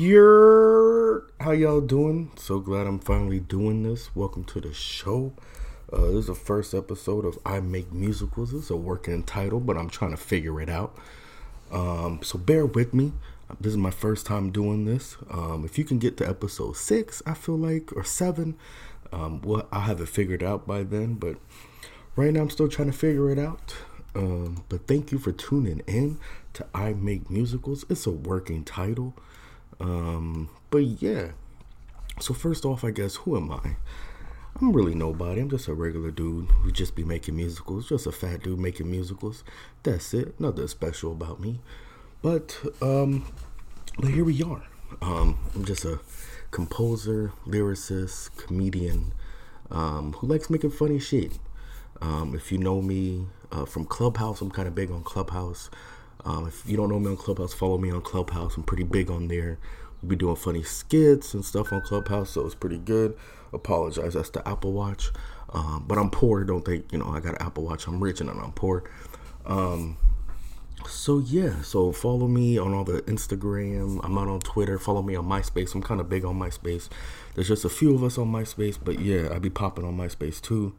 You're how y'all doing? So glad I'm finally doing this. Welcome to the show. Uh, this is the first episode of I Make Musicals. It's a working title, but I'm trying to figure it out. Um, so bear with me. This is my first time doing this. Um, if you can get to episode six, I feel like, or seven, um, well, I'll have it figured out by then. But right now, I'm still trying to figure it out. Um, but thank you for tuning in to I Make Musicals. It's a working title. Um, but yeah. So first off, I guess who am I? I'm really nobody. I'm just a regular dude who just be making musicals. Just a fat dude making musicals. That's it. Nothing special about me. But um, but here we are. Um, I'm just a composer, lyricist, comedian um, who likes making funny shit. Um, if you know me uh, from Clubhouse, I'm kind of big on Clubhouse. Um, if you don't know me on Clubhouse, follow me on Clubhouse. I'm pretty big on there. We'll be doing funny skits and stuff on Clubhouse, so it's pretty good. Apologize, that's the Apple Watch. Um, but I'm poor. Don't think you know I got an Apple Watch. I'm rich and I'm poor. Um, so yeah, so follow me on all the Instagram. I'm not on Twitter. Follow me on MySpace. I'm kind of big on MySpace. There's just a few of us on MySpace, but yeah, I be popping on MySpace too.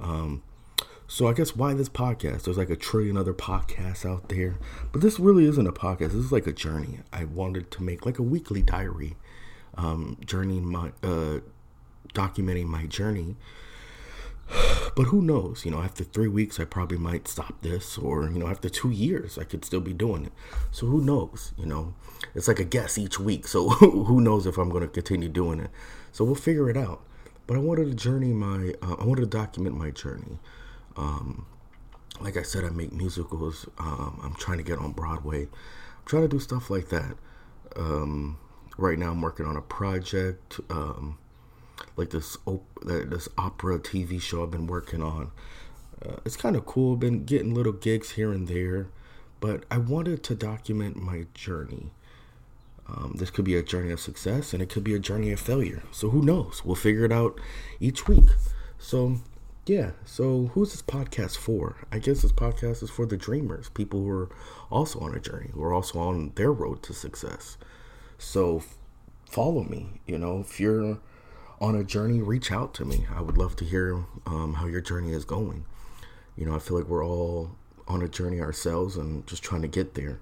Um, so I guess why this podcast? There's like a trillion other podcasts out there, but this really isn't a podcast. This is like a journey. I wanted to make like a weekly diary, um, journey my uh, documenting my journey. But who knows? You know, after three weeks, I probably might stop this, or you know, after two years, I could still be doing it. So who knows? You know, it's like a guess each week. So who knows if I'm going to continue doing it? So we'll figure it out. But I wanted to journey my, uh, I wanted to document my journey. Um, like I said, I make musicals. Um, I'm trying to get on Broadway. I'm trying to do stuff like that. Um, right now, I'm working on a project, um, like this op- this opera TV show I've been working on. Uh, it's kind of cool. I've Been getting little gigs here and there, but I wanted to document my journey. Um, this could be a journey of success, and it could be a journey of failure. So who knows? We'll figure it out each week. So yeah, so who's this podcast for? I guess this podcast is for the dreamers, people who are also on a journey, who are also on their road to success. So follow me. You know, if you're on a journey, reach out to me. I would love to hear um, how your journey is going. You know, I feel like we're all on a journey ourselves and just trying to get there.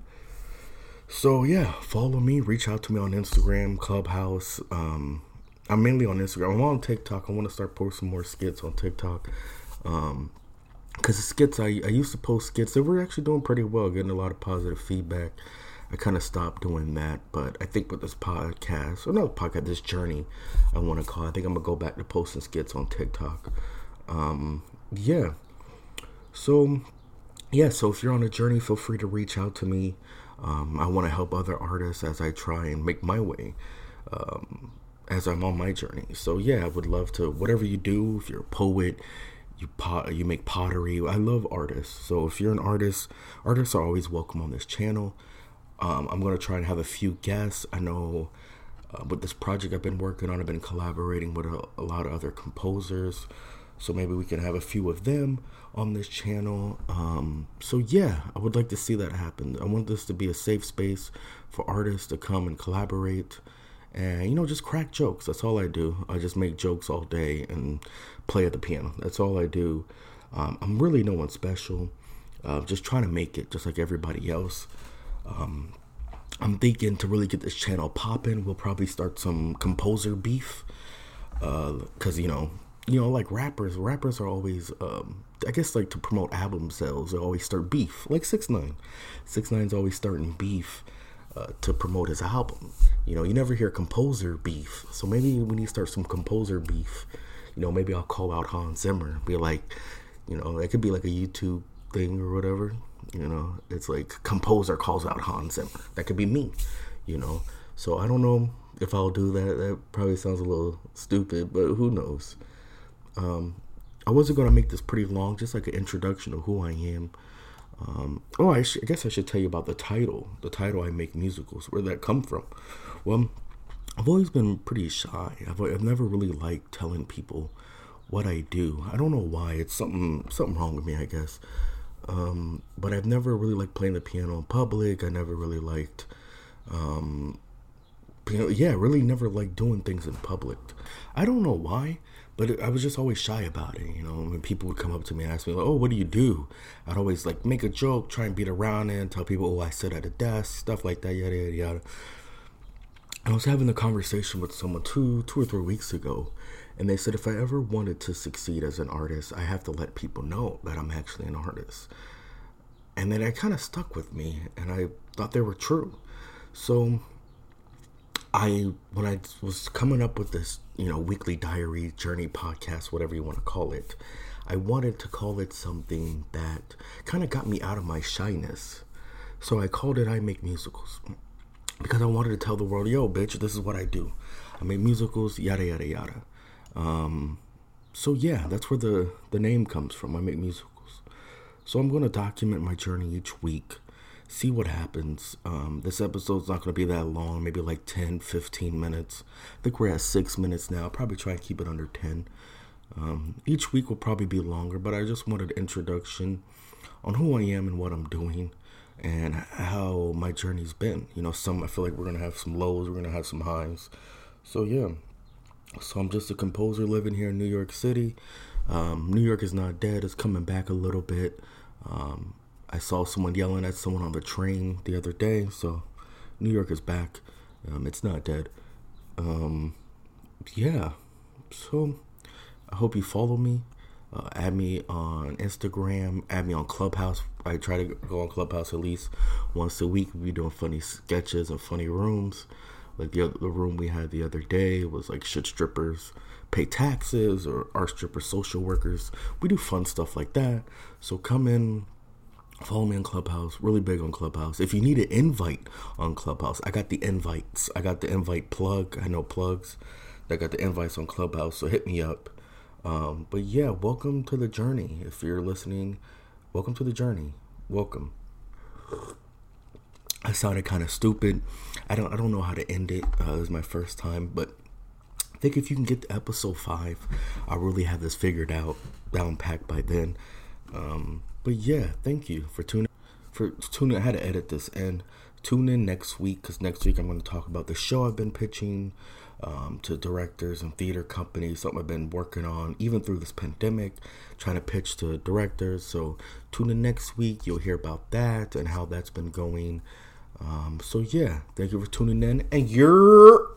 So yeah, follow me. Reach out to me on Instagram, Clubhouse. Um, I'm mainly on Instagram. I'm on TikTok. I want to start posting more skits on TikTok. Um, because the skits I, I used to post skits they were actually doing pretty well, getting a lot of positive feedback. I kind of stopped doing that, but I think with this podcast, or not podcast, this journey, I want to call. I think I'm gonna go back to posting skits on TikTok. Um, yeah. So, yeah. So if you're on a journey, feel free to reach out to me. Um, I want to help other artists as I try and make my way. Um, as I'm on my journey. So yeah, I would love to whatever you do. If you're a poet, you pot, you make pottery. I love artists. So if you're an artist, artists are always welcome on this channel. Um, I'm gonna try and have a few guests. I know uh, with this project I've been working on, I've been collaborating with a, a, lot of other composers. So maybe we can have a few of them on this channel. Um, so yeah, I would like to see that happen. I want this to be a safe space for artists to come and collaborate and you know just crack jokes. That's all i do. I just make jokes all day and play at the piano. That's all i do. Um, i'm really no one special. Uh, just trying to make it just like everybody else. Um, i'm thinking to really get this channel popping we'll probably start some composer beef. Because uh, you know you know like rappers rappers are always um, i guess like to promote album sales they always start beef. Like six nine. Six nine's always starting beef uh, to promote his album. You know, you never hear composer beef. So maybe we need to start some composer beef. You know, maybe I'll call out Hans Zimmer. Be like, you know, it could be like a YouTube thing or whatever. You know, it's like composer calls out Hans Zimmer. That could be me. You know, so I don't know if I'll do that. That probably sounds a little stupid, but who knows? Um, I wasn't gonna make this pretty long, just like an introduction of who I am. Um, oh, I, sh- I, guess I should tell you about the title. The title I make musicals. Where that come from? Well, I've always been pretty shy. I've, I've never really liked telling people what I do. I don't know why. It's something something wrong with me, I guess. Um, but I've never really liked playing the piano in public. I never really liked, um, know, yeah, really never liked doing things in public. I don't know why, but I was just always shy about it. You know, when people would come up to me and ask me, like, "Oh, what do you do?" I'd always like make a joke, try and beat around it, and tell people, "Oh, I sit at a desk," stuff like that, yada yada yada. I was having a conversation with someone two, two or three weeks ago, and they said if I ever wanted to succeed as an artist, I have to let people know that I'm actually an artist. And then it kind of stuck with me, and I thought they were true. So I when I was coming up with this, you know, weekly diary journey podcast, whatever you want to call it, I wanted to call it something that kind of got me out of my shyness. So I called it I Make Musicals. Because I wanted to tell the world, yo, bitch, this is what I do. I make musicals, yada yada yada. Um, so yeah, that's where the the name comes from. I make musicals. So I'm gonna document my journey each week see what happens. Um, this episode's not going to be that long, maybe like 10, 15 minutes. I think we're at six minutes now. I'll probably try and keep it under 10. Um, each week will probably be longer, but I just wanted introduction on who I am and what I'm doing and how my journey's been. You know, some I feel like we're gonna have some lows, we're gonna have some highs. So yeah. So I'm just a composer living here in New York City. Um, New York is not dead; it's coming back a little bit. Um, I saw someone yelling at someone on the train the other day. So New York is back. Um, it's not dead. Um, yeah. So I hope you follow me. Uh, add me on Instagram. Add me on Clubhouse. I try to go on Clubhouse at least once a week. We doing funny sketches and funny rooms. Like the other, the room we had the other day was like should strippers pay taxes or are strippers social workers? We do fun stuff like that. So come in, Follow me on Clubhouse. Really big on Clubhouse. If you need an invite on Clubhouse, I got the invites. I got the invite plug. I know plugs. I got the invites on Clubhouse. So hit me up. Um, but yeah, welcome to the journey. If you're listening, welcome to the journey. Welcome. I sounded kind of stupid. I don't. I don't know how to end it. Uh, it was my first time, but I think if you can get to episode five, I'll really have this figured out, down packed by then. Um, but yeah, thank you for tuning for tuning. I had to edit this and tune in next week because next week I'm going to talk about the show I've been pitching um, to directors and theater companies. Something I've been working on even through this pandemic, trying to pitch to directors. So tune in next week. You'll hear about that and how that's been going. Um, so yeah, thank you for tuning in, and you're.